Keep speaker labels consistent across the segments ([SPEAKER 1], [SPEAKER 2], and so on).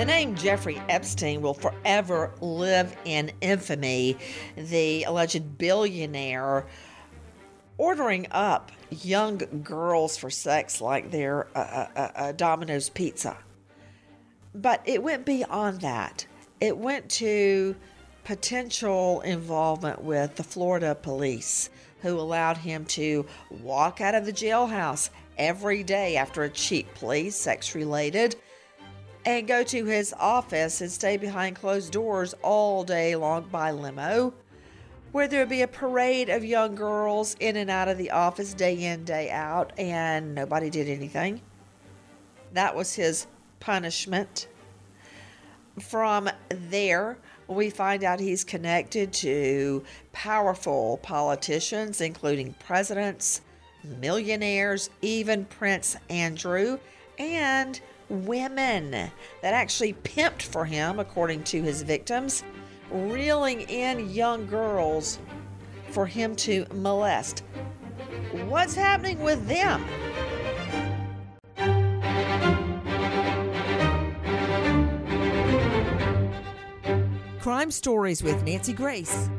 [SPEAKER 1] The name Jeffrey Epstein will forever live in infamy. The alleged billionaire ordering up young girls for sex like they're a, a, a Domino's pizza. But it went beyond that. It went to potential involvement with the Florida police, who allowed him to walk out of the jailhouse every day after a cheap plea, sex related and go to his office and stay behind closed doors all day long by limo, where there would be a parade of young girls in and out of the office day in, day out, and nobody did anything. That was his punishment. From there, we find out he's connected to powerful politicians, including presidents, millionaires, even Prince Andrew, and women that actually pimped for him, according to his victims, reeling in young girls for him to molest. What's happening with them? Crime Stories with Nancy Grace.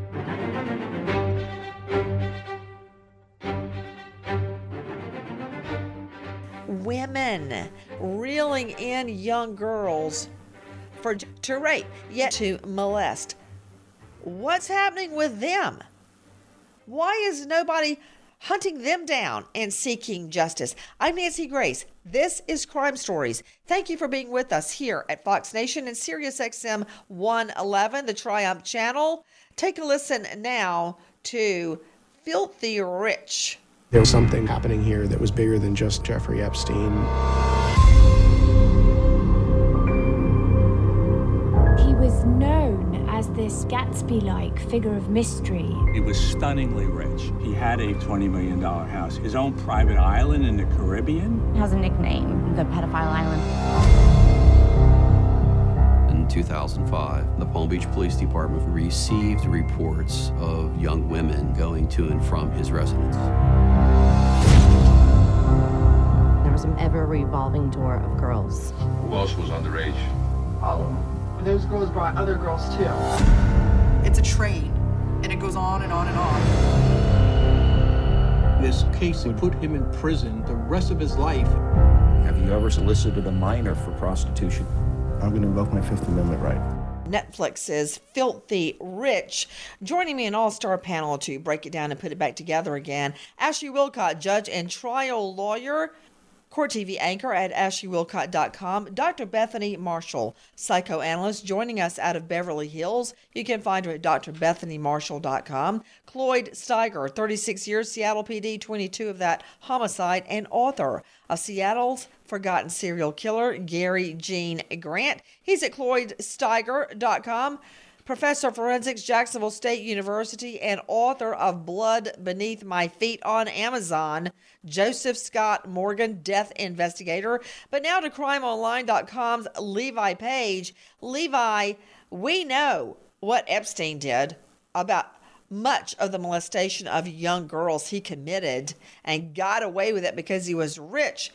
[SPEAKER 1] Women reeling in young girls for to rape, yet to molest. What's happening with them? Why is nobody hunting them down and seeking justice? I'm Nancy Grace. This is Crime Stories. Thank you for being with us here at Fox Nation and Sirius XM 111, the Triumph channel. Take a listen now to Filthy Rich.
[SPEAKER 2] There was something happening here that was bigger than just Jeffrey Epstein.
[SPEAKER 3] He was known as this Gatsby like figure of mystery.
[SPEAKER 4] He was stunningly rich. He had a $20 million house, his own private island in the Caribbean.
[SPEAKER 3] He has a nickname, the Pedophile Island.
[SPEAKER 5] In 2005, the Palm Beach Police Department received reports of young women going to and from his residence.
[SPEAKER 6] There was an ever revolving door of girls.
[SPEAKER 7] Who else was underage?
[SPEAKER 8] All of them. Those girls brought other girls too.
[SPEAKER 9] It's a train, and it goes on and on and on.
[SPEAKER 10] This case would put him in prison the rest of his life.
[SPEAKER 11] Have you ever solicited a minor for prostitution?
[SPEAKER 2] I'm going to invoke my Fifth Amendment right.
[SPEAKER 1] Netflix's Filthy Rich. Joining me an all star panel to break it down and put it back together again, Ashley Willcott, judge and trial lawyer. Court TV anchor at ashleywillcott.com, Dr. Bethany Marshall, psychoanalyst, joining us out of Beverly Hills. You can find her at drbethanymarshall.com. Cloyd Steiger, 36 years, Seattle PD, 22 of that homicide, and author of Seattle's Forgotten Serial Killer, Gary Gene Grant. He's at cloydsteiger.com. professor of forensics, Jacksonville State University, and author of Blood Beneath My Feet on Amazon, Joseph Scott Morgan, death investigator. But now to crimeonline.com's Levi Page. Levi, we know what Epstein did about much of the molestation of young girls he committed and got away with it because he was rich.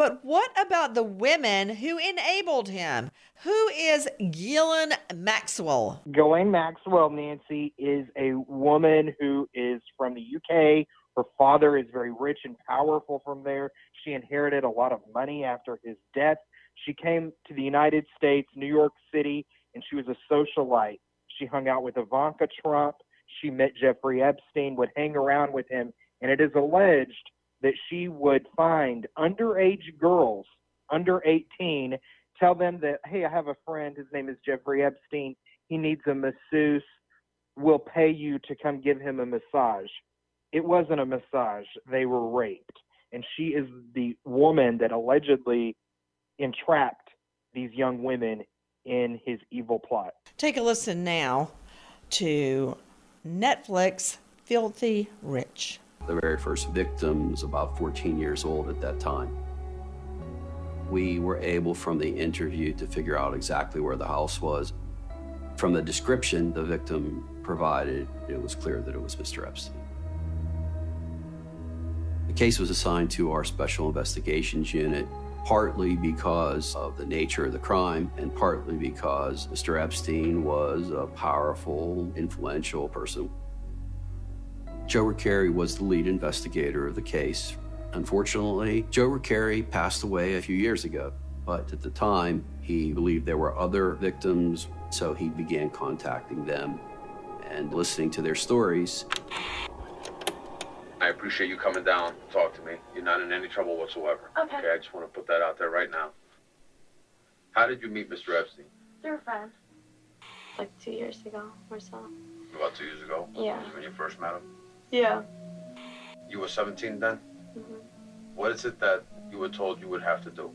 [SPEAKER 1] But what about the women who enabled him? Who is Ghislaine Maxwell?
[SPEAKER 7] Ghislaine Maxwell, Nancy, is a woman who is from the UK. Her father is very rich and powerful from there. She inherited a lot of money after his death. She came to the United States, New York City, and she was a socialite. She hung out with Ivanka Trump. She met Jeffrey Epstein, would hang around with him, and it is alleged that she would find underage girls under 18, tell them that, hey, I have a friend, his name is Jeffrey Epstein, he needs a masseuse, we'll pay you to come give him a massage. It wasn't a massage, they were raped. And she is the woman that allegedly entrapped these young women in his evil plot.
[SPEAKER 1] Take a listen now to Netflix Filthy Rich.
[SPEAKER 5] The very first victim was about 14 years old at that time. We were able, from the interview, to figure out exactly where the house was. From the description the victim provided, it was clear that it was Mr. Epstein. The case was assigned to our Special Investigations Unit, partly because of the nature of the crime, and partly because Mr. Epstein was a powerful, influential person. Joe Recarey was the lead investigator of the case. Unfortunately, Joe Recarey passed away a few years ago, but at the time, he believed there were other victims, so he began contacting them and listening to their stories.
[SPEAKER 12] I appreciate you coming down to talk to me. You're not in any trouble whatsoever.
[SPEAKER 13] Okay.
[SPEAKER 12] Okay, I just want to put that out there right now. How did you meet Mr. Epstein?
[SPEAKER 13] Through a friend. Like two years ago or so.
[SPEAKER 12] About two years ago?
[SPEAKER 13] Yeah.
[SPEAKER 12] When you first met him?
[SPEAKER 13] Yeah.
[SPEAKER 12] You were 17 then?
[SPEAKER 13] hmm
[SPEAKER 12] What is it that you were told you would have to do?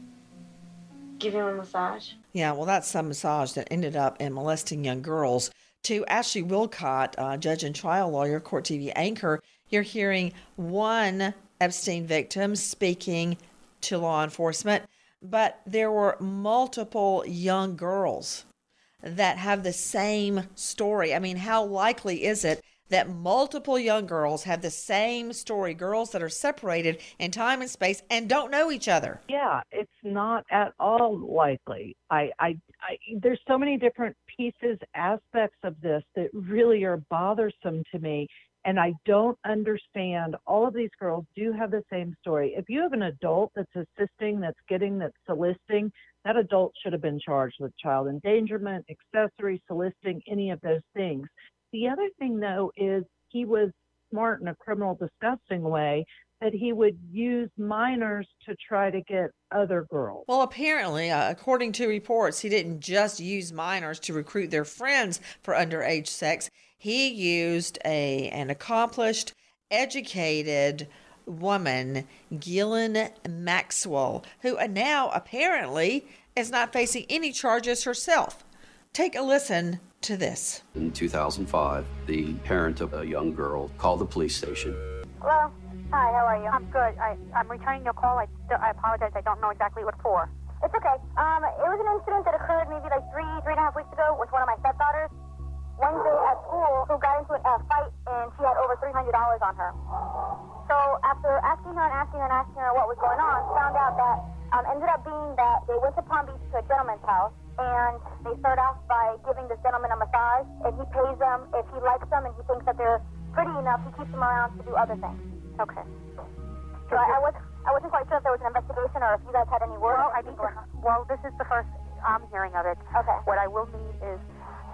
[SPEAKER 13] Give him a massage.
[SPEAKER 1] Yeah, well, that's some massage that ended up in molesting young girls. To Ashley Willcott, uh, judge and trial lawyer, Court TV anchor, you're hearing one Epstein victim speaking to law enforcement, but there were multiple young girls that have the same story. I mean, how likely is it that multiple young girls have the same story? Girls that are separated in time and space and don't know each other.
[SPEAKER 14] Yeah, it's not at all likely. I, I, I, there's so many different pieces, aspects of this that really are bothersome to me. And I don't understand. All of these girls do have the same story. If you have an adult that's assisting, that's getting, that's soliciting, that adult should have been charged with child endangerment, accessory, soliciting, any of those things. The other thing, though, is he was smart in a criminal, disgusting way that he would use minors to try to get other girls.
[SPEAKER 1] Well, apparently, uh, according to reports, he didn't just use minors to recruit their friends for underage sex. He used a an accomplished, educated woman, Ghislaine Maxwell, who now apparently is not facing any charges herself. Take a listen to this.
[SPEAKER 5] In 2005, the parent of a young girl called the police station.
[SPEAKER 15] Hello. Hi, how are you? I'm good. I, I'm returning your call. I, I apologize. I don't know exactly what for. It's okay. Um, it was an incident that occurred maybe like three, three and a half weeks ago with one of my stepdaughters. Wednesday at school, who got into a fight and she had over $300 on her. So after asking her and asking her and asking her what was going on, found out that um, ended up being that they went to Palm Beach to a gentleman's house and they start off by giving this gentleman a massage and he pays them if he likes them and he thinks that they're pretty enough, he keeps them around to do other things. Okay. So I, I was I wasn't quite sure if there was an investigation or if you guys had any word.
[SPEAKER 16] Well, I to, well, this is the first I'm hearing of it.
[SPEAKER 15] Okay.
[SPEAKER 16] What I will need is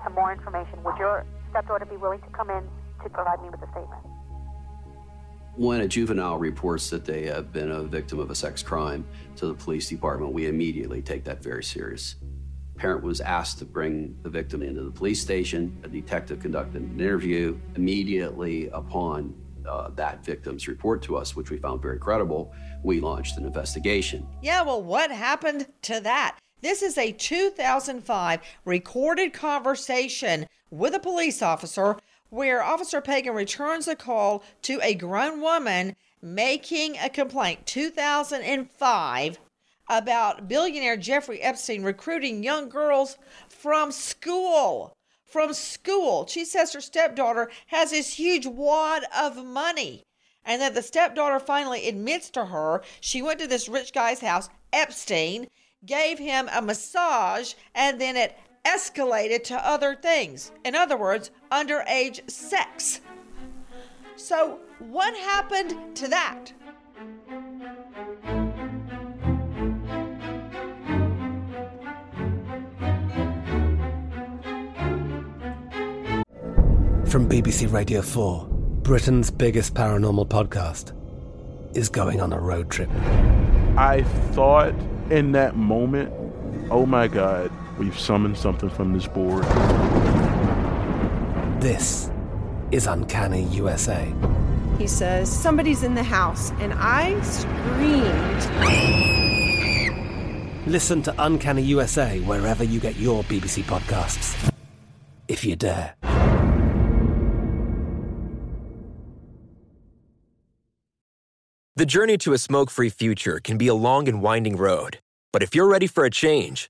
[SPEAKER 16] some more information. Would your stepdaughter be willing to come in to provide me with a statement?
[SPEAKER 5] When a juvenile reports that they have been a victim of a sex crime to the police department, we immediately take that very serious. Parent was asked to bring the victim into the police station. A detective conducted an interview immediately upon uh, that victim's report to us, which we found very credible. We launched an investigation.
[SPEAKER 1] Yeah, well, what happened to that? This is a 2005 recorded conversation with a police officer where Officer Pagan returns a call to a grown woman making a complaint 2005 about billionaire Jeffrey Epstein recruiting young girls from school. From school. She says her stepdaughter has this huge wad of money. And that the stepdaughter finally admits to her she went to this rich guy's house, Epstein, gave him a massage, and then it escalated to other things. In other words, underage sex. So, what happened to that?
[SPEAKER 17] From BBC Radio 4, Britain's biggest paranormal podcast is going on a road trip.
[SPEAKER 18] I thought in that moment, oh my God, we've summoned something from this board.
[SPEAKER 17] This is Uncanny USA.
[SPEAKER 19] He says, Somebody's in the house, and I screamed.
[SPEAKER 17] Listen to Uncanny USA wherever you get your BBC podcasts, if you dare.
[SPEAKER 20] The journey to a smoke free future can be a long and winding road, but if you're ready for a change,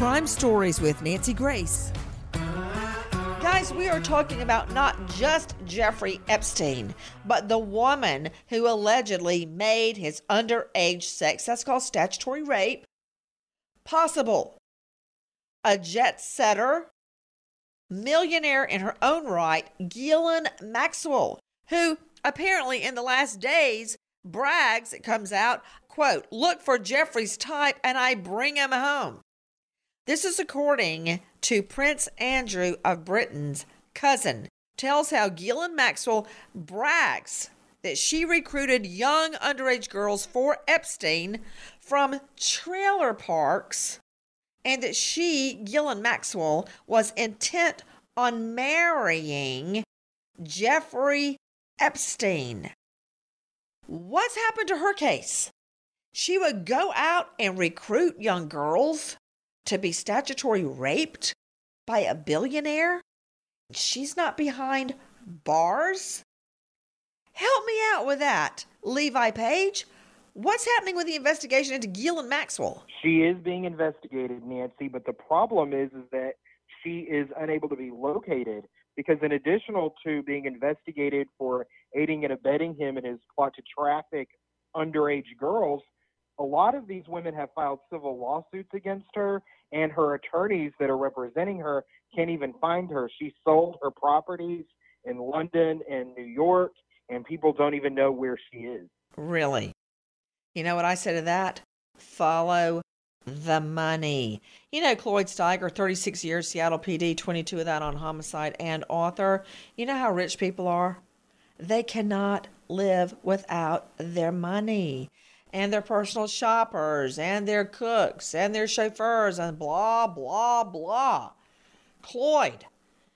[SPEAKER 1] Crime Stories with Nancy Grace. Guys, we are talking about not just Jeffrey Epstein, but the woman who allegedly made his underage sex, that's called statutory rape, possible. A jet setter, millionaire in her own right, Ghislaine Maxwell, who apparently in the last days brags, it comes out, quote, look for Jeffrey's type and I bring him home. This is according to Prince Andrew of Britain's cousin, tells how Ghislaine Maxwell brags that she recruited young underage girls for Epstein from trailer parks and that she, Ghislaine Maxwell, was intent on marrying Jeffrey Epstein. What's happened to her case? She would go out and recruit young girls to be statutory raped by a billionaire? She's not behind bars? Help me out with that, Levi Page. What's happening with the investigation into Ghislaine Maxwell?
[SPEAKER 7] She is being investigated, Nancy, but the problem is is that she is unable to be located because in addition to being investigated for aiding and abetting him in his plot to traffic underage girls, a lot of these women have filed civil lawsuits against her, and her attorneys that are representing her can't even find her. She sold her properties in London and New York, and people don't even know where she is.
[SPEAKER 1] Really? You know what I say to that? Follow the money. You know, Cloyd Steiger, 36 years, Seattle PD, 22 of that on homicide and author. You know how rich people are? They cannot live without their money and their personal shoppers and their cooks and their chauffeurs and blah, blah, blah. Cloyd,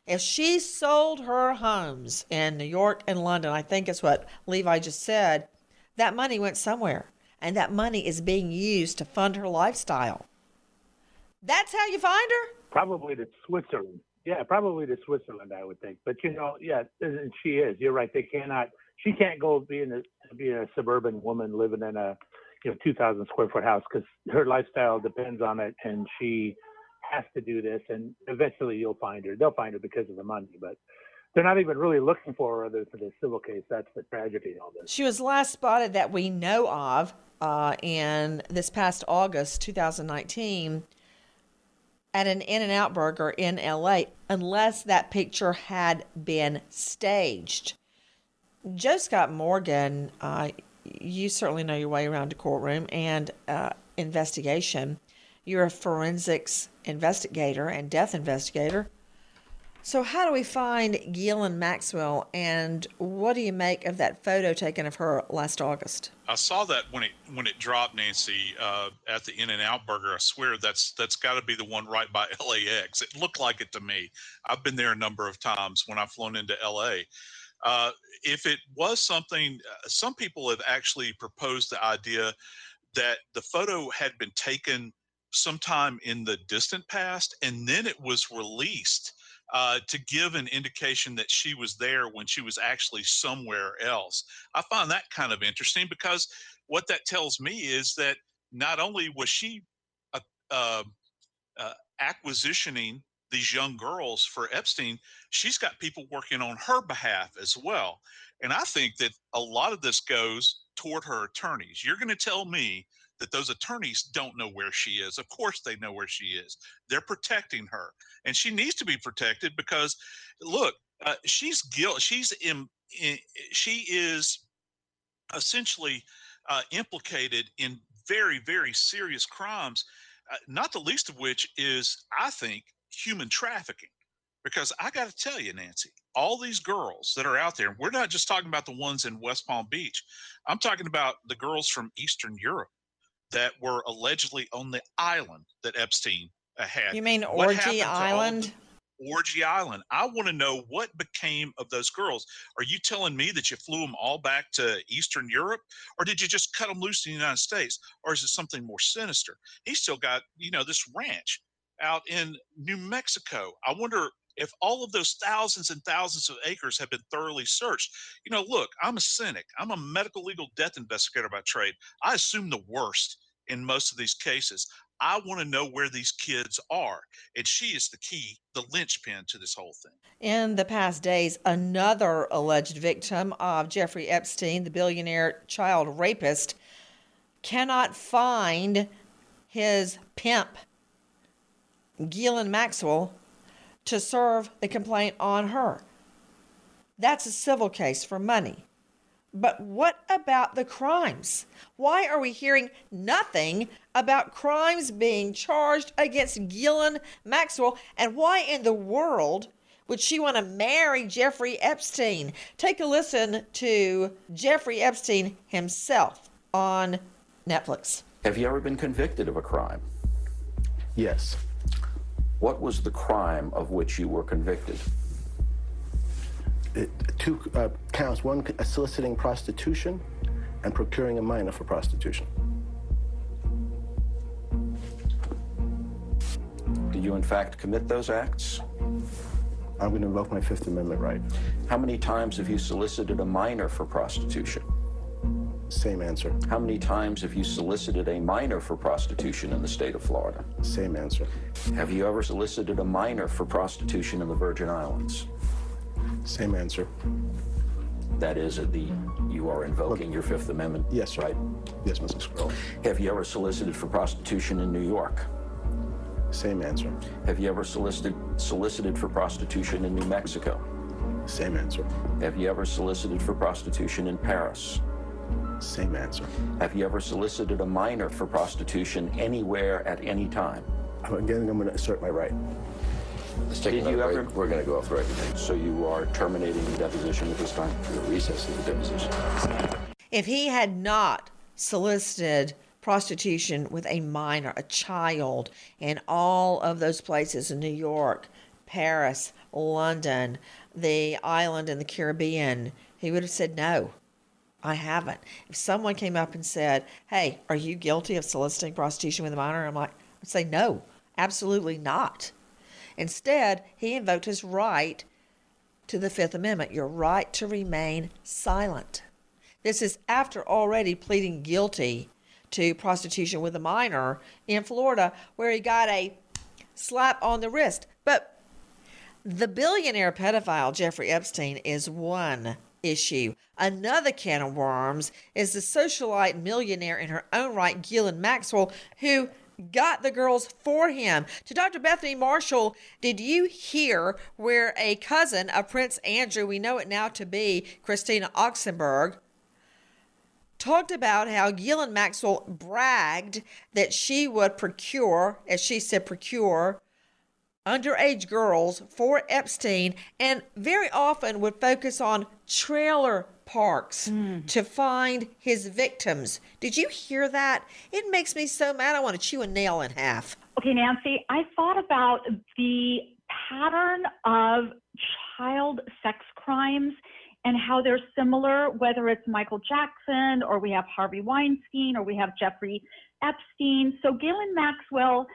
[SPEAKER 1] if she sold her homes in New York and London, I think it's what Levi just said, that money went somewhere. And that money is being used to fund her lifestyle. That's how you find her?
[SPEAKER 21] Probably to Switzerland. Yeah, probably to Switzerland, I would think. But you know, yeah, she is. You're right. They cannot. She can't go being a a suburban woman living in a you know 2,000 square foot house because her lifestyle depends on it, and she has to do this, and eventually you'll find her. They'll find her because of the money, but they're not even really looking for her other for the civil case. That's the tragedy in all this.
[SPEAKER 1] She was last spotted that we know of uh, in this past August 2019 at an In N Out Burger in LA, unless that picture had been staged. Joe Scott Morgan, uh, you certainly know your way around a courtroom and uh, investigation. You're a forensics investigator and death investigator. So, how do we find Ghislaine Maxwell, and what do you make of that photo taken of her last August?
[SPEAKER 22] I saw that when it when it dropped, Nancy, uh, at the In and Out Burger. I swear that's that's got to be the one right by LAX. It looked like it to me. I've been there a number of times when I've flown into LA. Uh, if it was something, uh, some people have actually proposed the idea that the photo had been taken sometime in the distant past, and then it was released uh, to give an indication that she was there when she was actually somewhere else. I find that kind of interesting because what that tells me is that not only was she uh, uh, acquisitioning these young girls for Epstein, she's got people working on her behalf as well. And I think that a lot of this goes toward her attorneys. You're going to tell me that those attorneys don't know where she is. Of course, they know where she is. They're protecting her, and she needs to be protected because, look, uh, she's guilt. She's in, in, She is essentially uh, implicated in very, very serious crimes. Uh, not the least of which is, I think, human trafficking. Because I got to tell you, Nancy, all these girls that are out there, we're not just talking about the ones in West Palm Beach. I'm talking about the girls from Eastern Europe that were allegedly on the island that Epstein uh, had.
[SPEAKER 1] You mean Orgy Island?
[SPEAKER 22] Orgy Island. I want to know what became of those girls. Are you telling me that you flew them all back to Eastern Europe, or did you just cut them loose in the United States, or is it something more sinister? He's still got, you know, this ranch out in New Mexico. I wonder if all of those thousands and thousands of acres have been thoroughly searched. You know, look, I'm a cynic. I'm a medical legal death investigator by trade. I assume the worst in most of these cases. I want to know where these kids are. And she is the key, the linchpin to this whole thing.
[SPEAKER 1] In the past days, another alleged victim of Jeffrey Epstein, the billionaire child rapist, cannot find his pimp, Ghislaine Maxwell, to serve the complaint on her. That's a civil case for money. But what about the crimes? Why are we hearing nothing about crimes being charged against Ghislaine Maxwell? And why in the world would she want to marry Jeffrey Epstein? Take a listen to Jeffrey Epstein himself on Netflix.
[SPEAKER 11] Have you ever been convicted of a crime?
[SPEAKER 2] Yes.
[SPEAKER 11] What was the crime of which you were convicted?
[SPEAKER 2] It, two uh, counts one soliciting prostitution and procuring a minor for prostitution.
[SPEAKER 11] Did you, in fact, commit those acts?
[SPEAKER 2] I'm going to invoke my Fifth Amendment right.
[SPEAKER 11] How many times have you solicited a minor for prostitution?
[SPEAKER 2] Same answer.
[SPEAKER 11] How many times have you solicited a minor for prostitution in the state of Florida?
[SPEAKER 2] Same answer.
[SPEAKER 11] Have you ever solicited a minor for prostitution in the Virgin Islands?
[SPEAKER 2] Same answer.
[SPEAKER 11] That is, the you are invoking your Fifth Amendment.
[SPEAKER 2] Yes, sir.
[SPEAKER 11] right.
[SPEAKER 2] Yes, Mr. Scarola.
[SPEAKER 11] Have you ever solicited for prostitution in New York?
[SPEAKER 2] Same answer.
[SPEAKER 11] Have you ever solicited solicited for prostitution in New Mexico?
[SPEAKER 2] Same answer.
[SPEAKER 11] Have you ever solicited for prostitution in Paris?
[SPEAKER 2] Same answer.
[SPEAKER 11] Have you ever solicited a minor for prostitution anywhere at any time?
[SPEAKER 2] Again, I'm going to assert my right.
[SPEAKER 11] Let's take Did you break. ever? We're going to go through everything. So you are terminating the deposition at this time?
[SPEAKER 2] You're recessing the deposition.
[SPEAKER 1] If he had not solicited prostitution with a minor, a child, in all of those places in New York, Paris, London, the island in the Caribbean, he would have said no. I haven't. If someone came up and said, Hey, are you guilty of soliciting prostitution with a minor? I'm like, I'd say, No, absolutely not. Instead, he invoked his right to the Fifth Amendment, your right to remain silent. This is after already pleading guilty to prostitution with a minor in Florida, where he got a slap on the wrist. But the billionaire pedophile Jeffrey Epstein is one issue. Another can of worms is the socialite millionaire in her own right, Ghislaine Maxwell, who got the girls for him. To Dr. Bethany Marshall, did you hear where a cousin of Prince Andrew, we know it now to be Christina Oxenberg, talked about how Ghislaine Maxwell bragged that she would procure, as she said, procure underage girls for Epstein and very often would focus on trailer parks mm. to find his victims. Did you hear that? It makes me so mad I want to chew a nail in half.
[SPEAKER 23] Okay, Nancy, I thought about the pattern of child sex crimes and how they're similar, whether it's Michael Jackson or we have Harvey Weinstein or we have Jeffrey Epstein. So Ghislaine Maxwell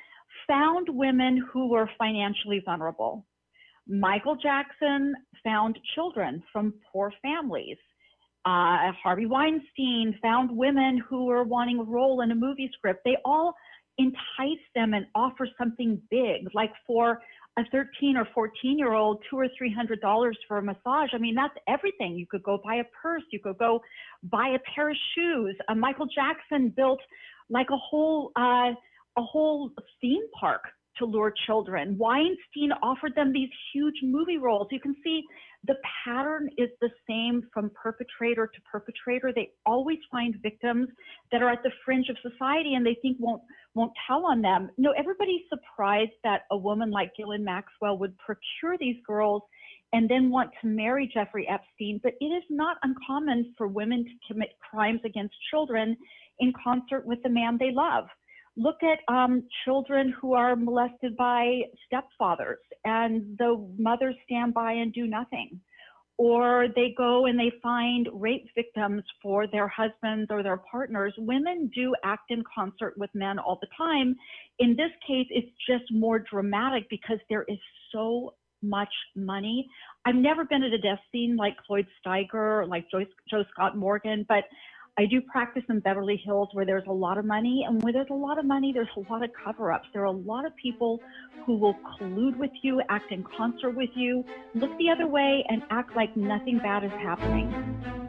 [SPEAKER 23] found women who were financially vulnerable. Michael Jackson found children from poor families. Uh, Harvey Weinstein found women who were wanting a role in a movie script. They all entice them and offer something big, like for a 13 or 14 year old, two or three hundred dollars for a massage. I mean, that's everything. You could go buy a purse, you could go buy a pair of shoes. Uh, Michael Jackson built like a whole uh, a whole theme park to lure children. Weinstein offered them these huge movie roles. You can see the pattern is the same from perpetrator to perpetrator. They always find victims that are at the fringe of society and they think won't won't tell on them. No, everybody's surprised that a woman like Ghislaine Maxwell would procure these girls and then want to marry Jeffrey Epstein, but it is not uncommon for women to commit crimes against children in concert with the man they love look at um, children who are molested by stepfathers and the mothers stand by and do nothing. Or they go and they find rape victims for their husbands or their partners. Women do act in concert with men all the time. In this case, it's just more dramatic because there is so much money. I've never been at a death scene like Cloyd Steiger or like Joyce, Joe Scott Morgan, but I do practice in Beverly Hills where there's a lot of money, and where there's a lot of money, there's a lot of cover ups. There are a lot of people who will collude with you, act in concert with you, look the other way, and act like nothing bad is happening.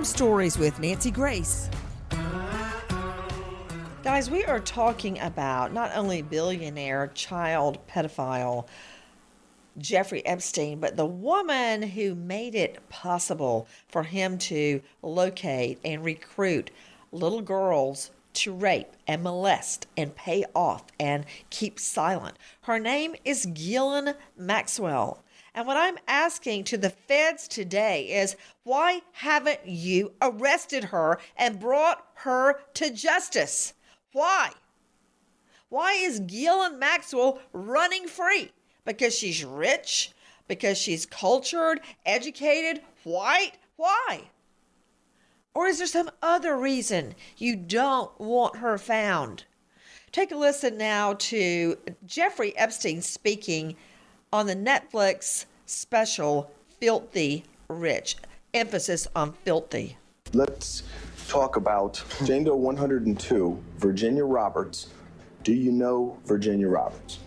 [SPEAKER 1] Crime Stories with Nancy Grace. Guys, we are talking about not only billionaire child pedophile Jeffrey Epstein, but the woman who made it possible for him to locate and recruit little girls to rape and molest and pay off and keep silent. Her name is Ghislaine Maxwell. And what I'm asking to the feds today is why haven't you arrested her and brought her to justice? Why? Why is Ghislaine Maxwell running free? Because she's rich? Because she's cultured, educated, white? Why? Or is there some other reason you don't want her found? Take a listen now to Jeffrey Epstein speaking on the Netflix special Filthy Rich. Emphasis on filthy.
[SPEAKER 24] Let's talk about Jane Doe 102, Virginia Roberts. Do you know Virginia Roberts?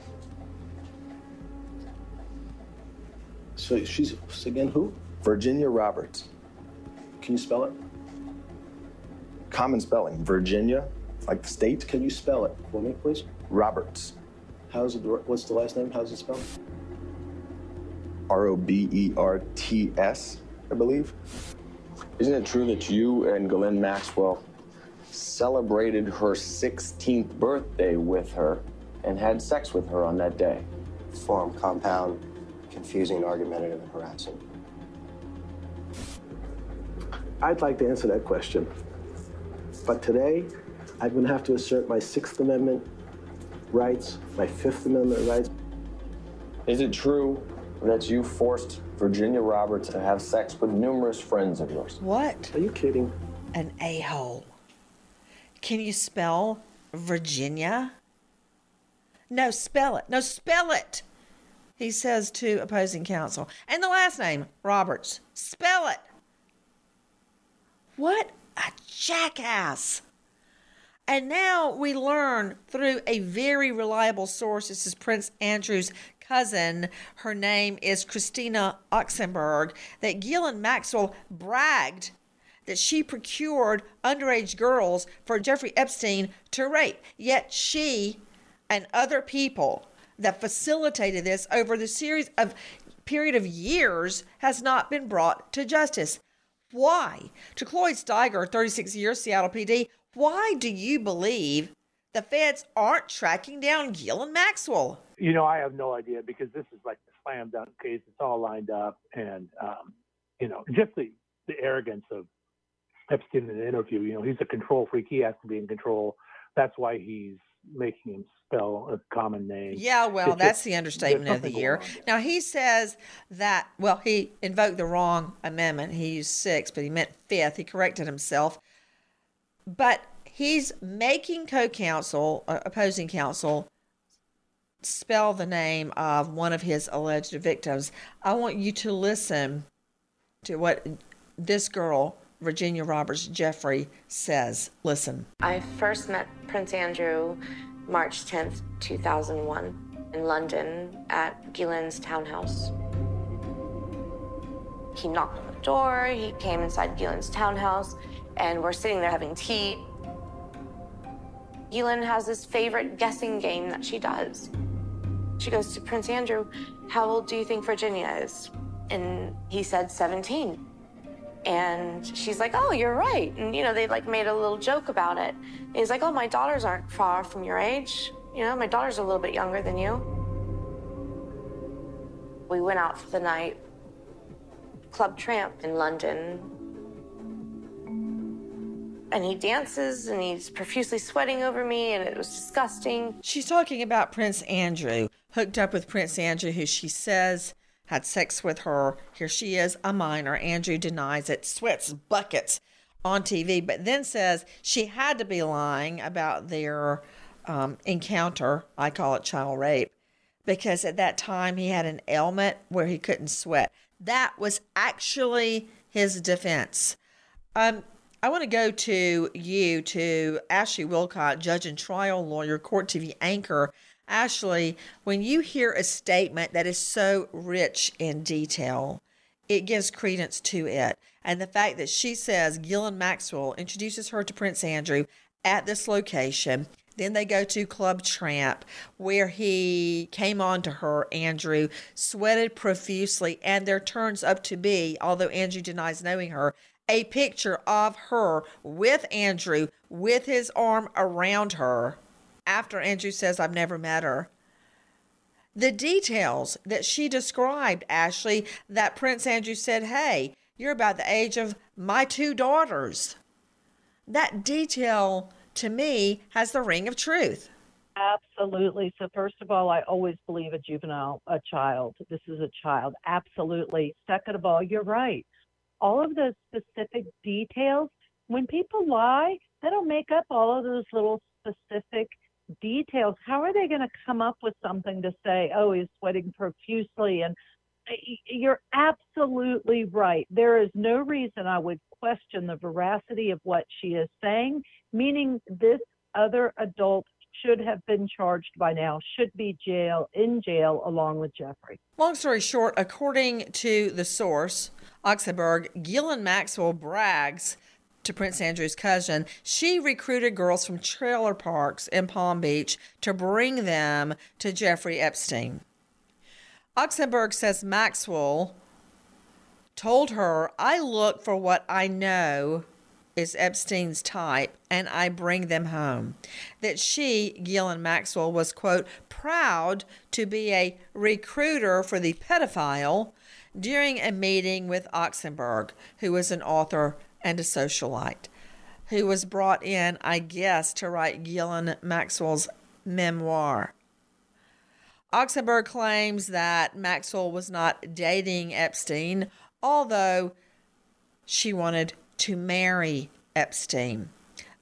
[SPEAKER 2] So she's again who?
[SPEAKER 24] Virginia Roberts.
[SPEAKER 2] Can you spell it?
[SPEAKER 24] Common spelling. Virginia, like the state.
[SPEAKER 2] Can you spell it for me, please?
[SPEAKER 24] Roberts.
[SPEAKER 2] How's it? What's the last name? How's it spelled?
[SPEAKER 24] R O B E R T S, I believe.
[SPEAKER 11] Isn't it true that you and Ghislaine Maxwell celebrated her 16th birthday with her and had sex with her on that day?
[SPEAKER 25] Form, compound, confusing, argumentative, and harassing.
[SPEAKER 2] I'd like to answer that question. But today, I'm going to have to assert my Sixth Amendment rights, my Fifth Amendment rights.
[SPEAKER 11] Is it true that you forced Virginia Roberts to have sex with numerous friends of yours?
[SPEAKER 1] What?
[SPEAKER 2] Are you kidding?
[SPEAKER 1] An a hole. Can you spell Virginia? No, spell it. No, spell it. He says to opposing counsel. And the last name, Roberts. Spell it. What a jackass. And now we learn through a very reliable source. This is Prince Andrew's cousin. Her name is Christina Oxenberg. That Ghislaine Maxwell bragged that she procured underage girls for Jeffrey Epstein to rape. Yet she and other people that facilitated this over the series of period of years has not been brought to justice. Why? To Cloyd Steiger, 36 years, Seattle PD, why do you believe the feds aren't tracking down Ghislaine Maxwell?
[SPEAKER 21] You know, I have no idea because this is like the slam dunk case. It's all lined up, and um, you know, just the the arrogance of Epstein in the interview. You know, he's a control freak. He has to be in control. That's why he's making him spell a common name.
[SPEAKER 1] Yeah, well,
[SPEAKER 21] It's
[SPEAKER 1] that's
[SPEAKER 21] just-
[SPEAKER 1] the understatement of the year.
[SPEAKER 21] going on there.
[SPEAKER 1] Now he says that well, he invoked the wrong amendment. He used six, but he meant fifth. He corrected himself. But he's making co-counsel, uh, opposing counsel, spell the name of one of his alleged victims. I want you to listen to what this girl, Virginia Roberts Giuffre, says. Listen.
[SPEAKER 13] I first met Prince Andrew March 10th, 2001, in London at Ghislaine's townhouse. He knocked on the door, he came inside Ghislaine's townhouse, and we're sitting there having tea. Ghislaine has this favorite guessing game that she does. She goes to Prince Andrew, How old do you think Virginia is? And he said 17. And she's like, Oh, you're right. And, you know, they like made a little joke about it. And he's like, Oh, my daughters aren't far from your age. You know, my daughter's a little bit younger than you. We went out for the night, Club Tramp in London. And he dances and he's profusely sweating over me, and it was disgusting.
[SPEAKER 1] She's talking about Prince Andrew, hooked up with Prince Andrew, who she says had sex with her. Here she is, a minor. Andrew denies it, sweats buckets on TV, but then says she had to be lying about their um, encounter. I call it child rape because at that time he had an ailment where he couldn't sweat. That was actually his defense. Um, I want to go to you, to Ashley Willcott, judge and trial lawyer, court TV anchor. Ashley, when you hear a statement that is so rich in detail, it gives credence to it. And the fact that she says Ghislaine Maxwell introduces her to Prince Andrew at this location. Then they go to Club Tramp, where he came on to her, Andrew, sweated profusely, and there turns up to be, although Andrew denies knowing her, a picture of her with Andrew with his arm around her after Andrew says, I've never met her. The details that she described, Ashley, that Prince Andrew said, Hey, you're about the age of my two daughters. That detail to me has the ring of truth.
[SPEAKER 14] Absolutely. So first of all, I always believe a juvenile, a child. This is a child. Absolutely. Second of all, you're right. All of those specific details, when people lie, they don't make up all of those little specific details. How are they going to come up with something to say, oh, he's sweating profusely? And eh, you're absolutely right. There is no reason I would question the veracity of what she is saying, meaning this other adult should have been charged by now, should be jail in jail along with Jeffrey.
[SPEAKER 1] Long story short, according to the source, Oxenberg, Ghislaine Maxwell brags to Prince Andrew's cousin, she recruited girls from trailer parks in Palm Beach to bring them to Jeffrey Epstein. Oxenberg says Maxwell told her, I look for what I know is Epstein's type and I bring them home. That she, Ghislaine Maxwell, was, quote, proud to be a recruiter for the pedophile during a meeting with Oxenberg, who was an author and a socialite, who was brought in, I guess, to write Ghislaine Maxwell's memoir. Oxenberg claims that Maxwell was not dating Epstein, although she wanted to marry Epstein.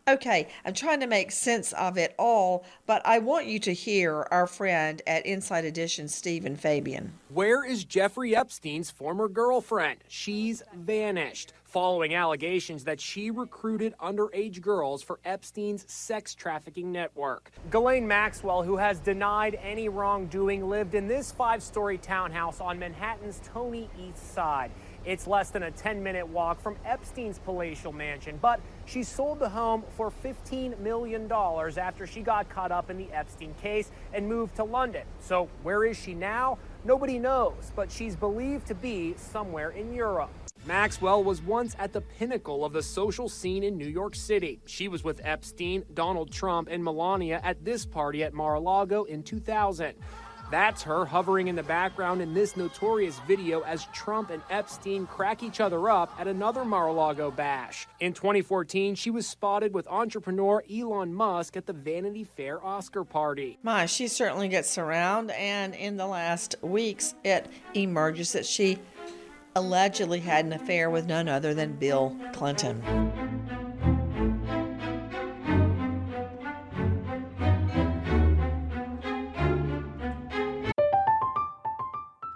[SPEAKER 1] Okay, I'm trying to make sense of it all, but I want you to hear our friend at Inside Edition, Stephen Fabian.
[SPEAKER 26] Where is Jeffrey Epstein's former girlfriend? She's vanished following allegations that she recruited underage girls for Epstein's sex trafficking network. Ghislaine Maxwell, who has denied any wrongdoing, lived in this five story townhouse on Manhattan's Tony East Side. It's less than a 10 minute walk from Epstein's palatial mansion, but she sold the home for $15 million after she got caught up in the Epstein case and moved to London. So, where is she now? Nobody knows, but she's believed to be somewhere in Europe. Maxwell was once at the pinnacle of the social scene in New York City. She was with Epstein, Donald Trump, and Melania at this party at Mar a Lago in 2000. That's her hovering in the background in this notorious video as Trump and Epstein crack each other up at another Mar a Lago bash. In 2014, she was spotted with entrepreneur Elon Musk at the Vanity Fair Oscar party.
[SPEAKER 1] My, she certainly gets around, and in the last weeks, it emerges that she allegedly had an affair with none other than Bill Clinton.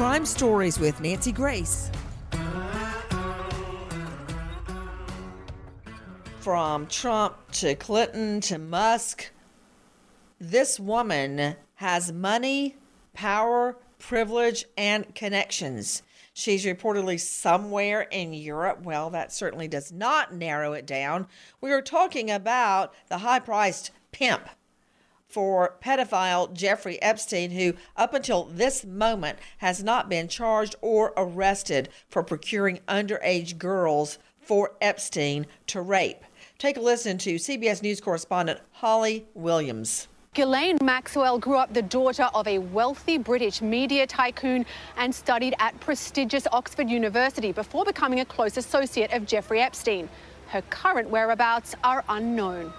[SPEAKER 1] Crime Stories with Nancy Grace. From Trump to Clinton to Musk, this woman has money, power, privilege, and connections. She's reportedly somewhere in Europe. Well, that certainly does not narrow it down. We are talking about the high priced pimp for pedophile Jeffrey Epstein, who up until this moment has not been charged or arrested for procuring underage girls for Epstein to rape. Take a listen to CBS News correspondent Holly Williams.
[SPEAKER 27] Ghislaine Maxwell grew up the daughter of a wealthy British media tycoon and studied at prestigious Oxford University before becoming a close associate of Jeffrey Epstein. Her current whereabouts are unknown.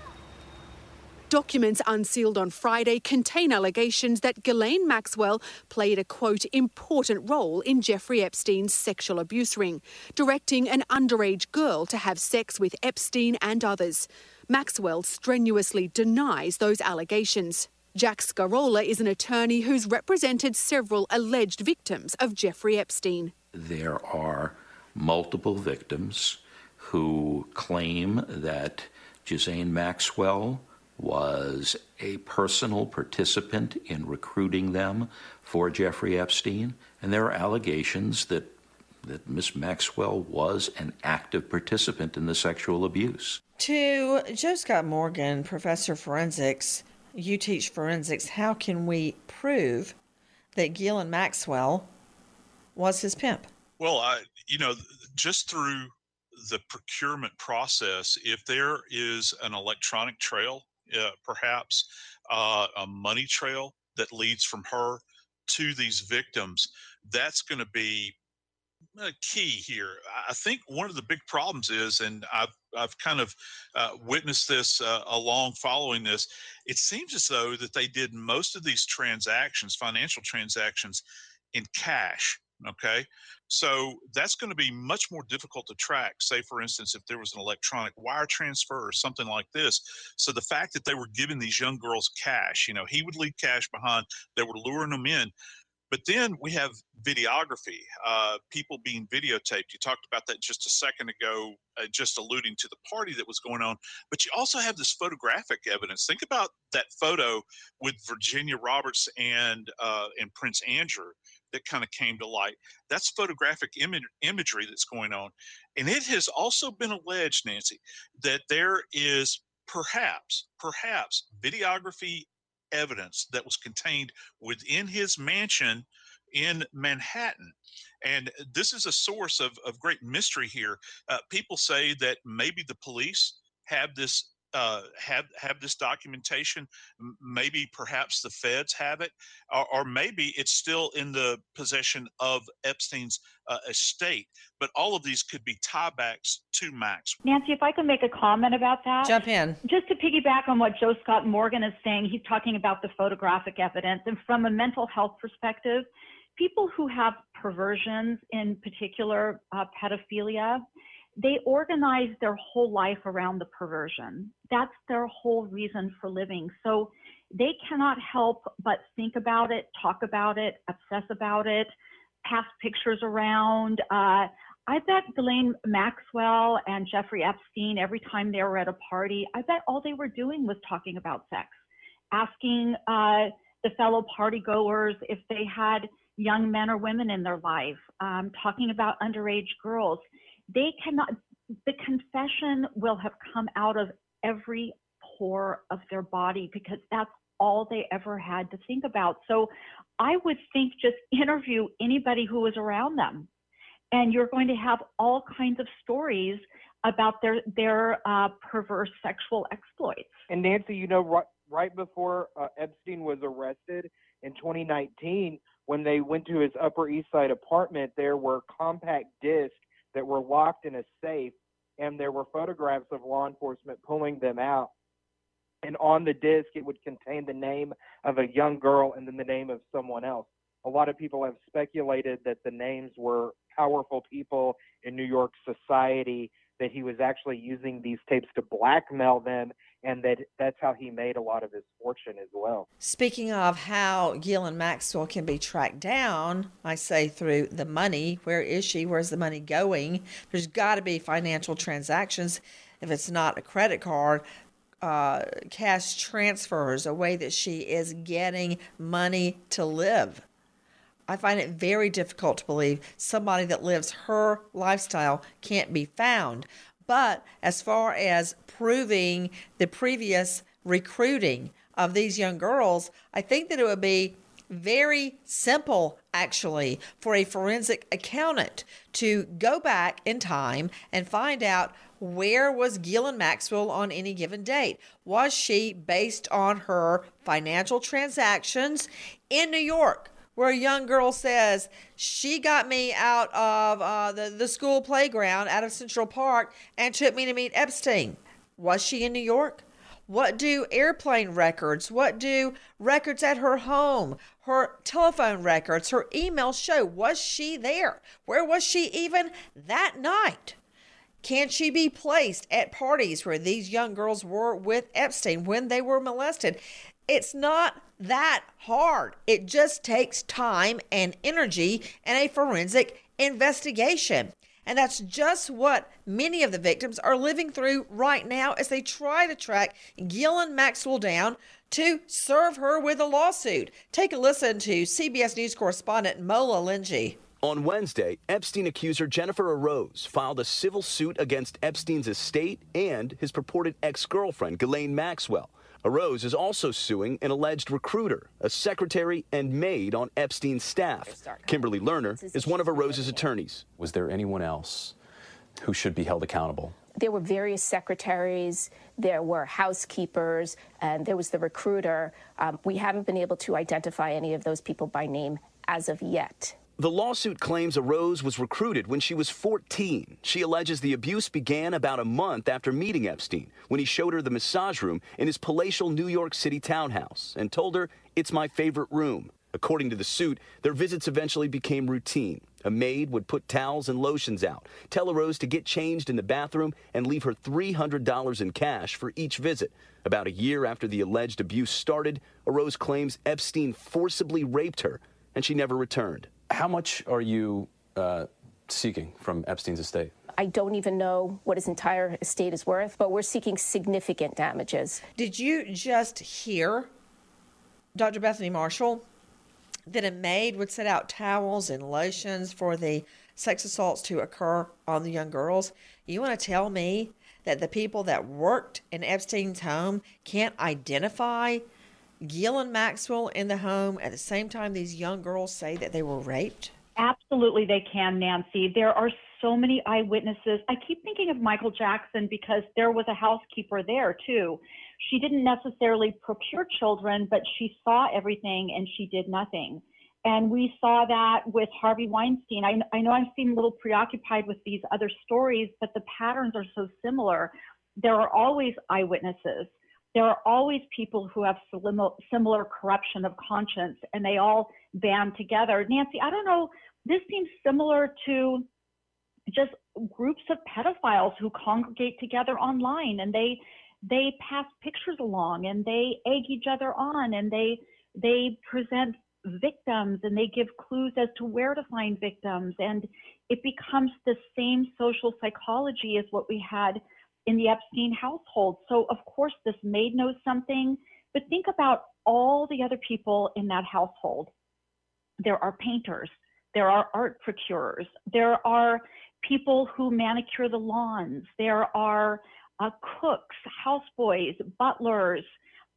[SPEAKER 27] Documents unsealed on Friday contain allegations that Ghislaine Maxwell played a quote important role in Jeffrey Epstein's sexual abuse ring, directing an underage girl to have sex with Epstein and others. Maxwell strenuously denies those allegations. Jack Scarola is an attorney who's represented several alleged victims of Jeffrey Epstein.
[SPEAKER 28] There are multiple victims who claim that Ghislaine Maxwell was a personal participant in recruiting them for Jeffrey Epstein, and there are allegations that that Miss Maxwell was an active participant in the sexual abuse.
[SPEAKER 1] To Joe Scott Morgan, professor of forensics, you teach forensics. How can we prove that Ghislaine Maxwell was his pimp?
[SPEAKER 22] Well, I, you know, just through the procurement process, if there is an electronic trail uh, perhaps uh, a money trail that leads from her to these victims. That's going to be a key here. I think one of the big problems is, and I've I've kind of uh, witnessed this uh, along following this. It seems as though that they did most of these transactions, financial transactions, in cash. Okay, so that's going to be much more difficult to track. Say, for instance, if there was an electronic wire transfer or something like this. So the fact that they were giving these young girls cash, you know, he would leave cash behind. They were luring them in. But then we have videography, uh, people being videotaped. You talked about that just a second ago, uh, just alluding to the party that was going on. But you also have this photographic evidence. Think about that photo with Virginia Roberts and uh, and Prince Andrew that kind of came to light. That's photographic Im- imagery that's going on. And it has also been alleged, Nancy, that there is perhaps, perhaps videography evidence that was contained within his mansion in Manhattan. And this is a source of, of great mystery here. Uh, people say that maybe the police have this uh, have have this documentation. Maybe perhaps the feds have it, or, or, maybe it's still in the possession of Epstein's uh, estate. But all of these could be tiebacks to Max.
[SPEAKER 23] Nancy, if I can make a comment about that,
[SPEAKER 1] jump in.
[SPEAKER 23] Just to piggyback on what Joe Scott Morgan is saying, he's talking about the photographic evidence, and from a mental health perspective, people who have perversions, in particular uh, pedophilia they organize their whole life around the perversion. That's their whole reason for living. So they cannot help but think about it, talk about it, obsess about it, pass pictures around. Uh, I bet Ghislaine Maxwell and Jeffrey Epstein, every time they were at a party, I bet all they were doing was talking about sex, asking uh, the fellow party goers if they had young men or women in their life, um, talking about underage girls they cannot, the confession will have come out of every pore of their body because that's all they ever had to think about. So I would think just interview anybody who was around them. And you're going to have all kinds of stories about their their uh, perverse sexual exploits.
[SPEAKER 7] And Nancy, you know, right, right before uh, Epstein was arrested in 2019, when they went to his Upper East Side apartment, there were compact discs that were locked in a safe, and there were photographs of law enforcement pulling them out. And on the disc, it would contain the name of a young girl and then the name of someone else. A lot of people have speculated that the names were powerful people in New York society that he was actually using these tapes to blackmail them and that that's how he made a lot of his fortune as well.
[SPEAKER 1] Speaking of how Ghislaine Maxwell can be tracked down, I say through the money. Where is she? Where's the money going? There's got to be financial transactions. If it's not a credit card, uh, cash transfers, a way that she is getting money to live. I find it very difficult to believe somebody that lives her lifestyle can't be found. But as far as proving the previous recruiting of these young girls, I think that it would be very simple, actually, for a forensic accountant to go back in time and find out where was Ghislaine Maxwell on any given date? Was she based on her financial transactions in New York? Where a young girl says she got me out of uh, the, the school playground out of Central Park and took me to meet Epstein. Was she in New York? What do airplane records, what do records at her home, her telephone records, her email show? Was she there? Where was she even that night? Can she be placed at parties where these young girls were with Epstein when they were molested? It's not that hard. It just takes time and energy and a forensic investigation. And that's just what many of the victims are living through right now as they try to track Ghislaine Maxwell down to serve her with a lawsuit. Take a listen to CBS News correspondent Mola Lenghi.
[SPEAKER 29] On Wednesday, Epstein accuser Jennifer Araoz filed a civil suit against Epstein's estate and his purported ex girlfriend, Ghislaine Maxwell. Araoz is also suing an alleged recruiter, a secretary, and maid on Epstein's staff. Kimberly Lerner is one of Araoz's attorneys.
[SPEAKER 30] Was there anyone else who should be held accountable?
[SPEAKER 31] There were various secretaries, there were housekeepers, and there was the recruiter. Um, we haven't been able to identify any of those people by name as of yet.
[SPEAKER 29] The lawsuit claims Araoz was recruited when she was 14. She alleges the abuse began about a month after meeting Epstein, when he showed her the massage room in his palatial New York City townhouse and told her, It's my favorite room. According to the suit, their visits eventually became routine. A maid would put towels and lotions out, tell Araoz to get changed in the bathroom, and leave her $300 in cash for each visit. About a year after the alleged abuse started, Araoz claims Epstein forcibly raped her, and she never returned.
[SPEAKER 30] How much are you uh, seeking from Epstein's estate?
[SPEAKER 31] I don't even know what his entire estate is worth, but we're seeking significant damages.
[SPEAKER 1] Did you just hear, Dr. Bethany Marshall, that a maid would set out towels and lotions for the sex assaults to occur on the young girls? You want to tell me that the people that worked in Epstein's home can't identify Ghislaine Maxwell in the home at the same time these young girls say that they were raped?
[SPEAKER 23] Absolutely, they can, Nancy. There are so many eyewitnesses. I keep thinking of Michael Jackson because there was a housekeeper there too. She didn't necessarily procure children, but she saw everything and she did nothing. And we saw that with Harvey Weinstein. I, I know I seem a little preoccupied with these other stories, but the patterns are so similar. There are always eyewitnesses there are always people who have similar corruption of conscience and they all band together. Nancy, I don't know, this seems similar to just groups of pedophiles who congregate together online and they they pass pictures along and they egg each other on and they they present victims and they give clues as to where to find victims and it becomes the same social psychology as what we had in the Epstein household. So, of course, this maid knows something, but think about all the other people in that household. There are painters, there are art procurers, there are people who manicure the lawns, there are uh, cooks, houseboys, butlers.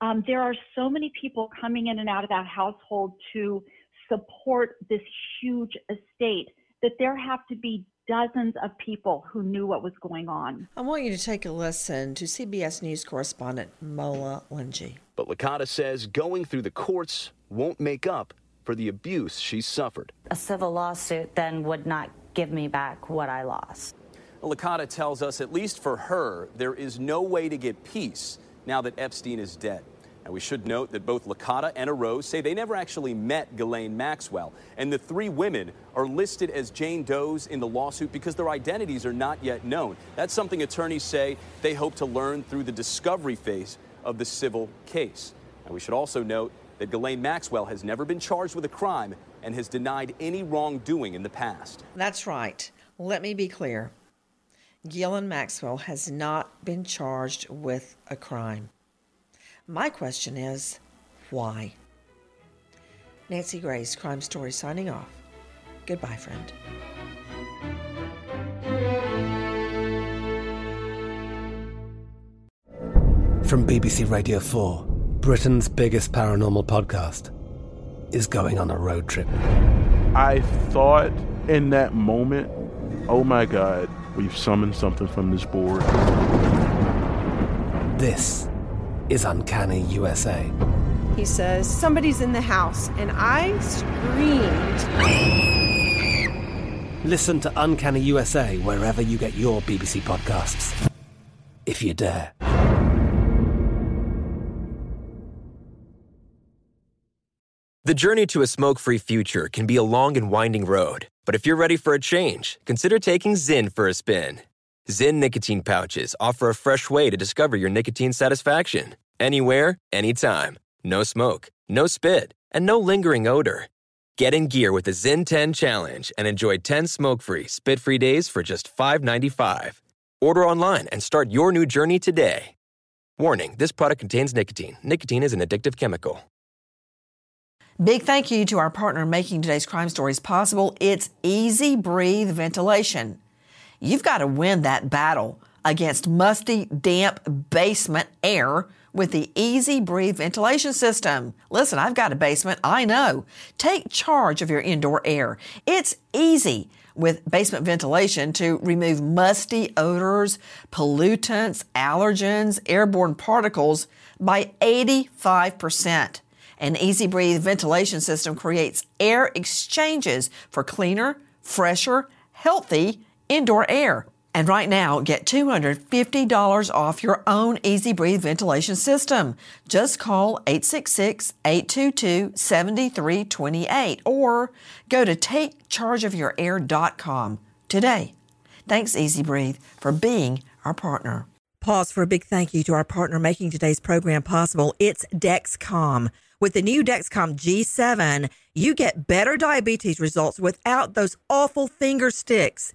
[SPEAKER 23] Um, there are so many people coming in and out of that household to support this huge estate that there have to be dozens of people who knew what was going on.
[SPEAKER 1] I want you to take a listen to CBS News correspondent Mola Lenghi.
[SPEAKER 29] But Licata says going through the courts won't make up for the abuse she suffered.
[SPEAKER 32] A civil lawsuit then would not give me back what I lost.
[SPEAKER 30] Licata tells us, at least for her, there is no way to get peace now that Epstein is dead. And we should note that both Licata and Araoz say they never actually met Ghislaine Maxwell. And the three women are listed as Jane Does in the lawsuit because their identities are not yet known. That's something attorneys say they hope to learn through the discovery phase of the civil case. We should also note that Ghislaine Maxwell has never been charged with a crime and has denied any wrongdoing in the past.
[SPEAKER 1] That's right. Let me be clear. Ghislaine Maxwell has not been charged with a crime. My question is, why? Nancy Grace, Crime Story, signing off. Goodbye, friend.
[SPEAKER 17] From BBC Radio 4, Britain's biggest paranormal podcast is going on a road trip.
[SPEAKER 33] I thought in that moment, oh my God, we've summoned something from this board.
[SPEAKER 17] This is Uncanny USA.
[SPEAKER 34] He says, Somebody's in the house, and I screamed.
[SPEAKER 17] Listen to Uncanny USA wherever you get your BBC podcasts, if you dare.
[SPEAKER 20] The journey to a smoke free future can be a long and winding road, but if you're ready for a change, consider taking Zyn for a spin. Zyn nicotine pouches offer a fresh way to discover your nicotine satisfaction anywhere, anytime. No smoke, no spit, and no lingering odor. Get in gear with the Zyn 10 Challenge and enjoy 10 smoke free, spit free days for just $5.95. Order online and start your new journey today. Warning this product contains nicotine. Nicotine is an addictive chemical.
[SPEAKER 1] Big thank you to our partner making today's crime stories possible. It's EZ Breathe Ventilation. You've got to win that battle against musty, damp basement air with the EZ Breathe ventilation system. Listen, I've got a basement, I know. Take charge of your indoor air. It's easy with basement ventilation to remove musty odors, pollutants, allergens, airborne particles by 85%. An EZ Breathe ventilation system creates air exchanges for cleaner, fresher, healthy indoor air. And right now, get $250 off your own EZ Breathe ventilation system. Just call 866-822-7328 or go to takechargeofyourair.com today. Thanks, EZ Breathe, for being our partner. Pause for a big thank you to our partner making today's program possible. It's Dexcom. With the new Dexcom G7, you get better diabetes results without those awful finger sticks.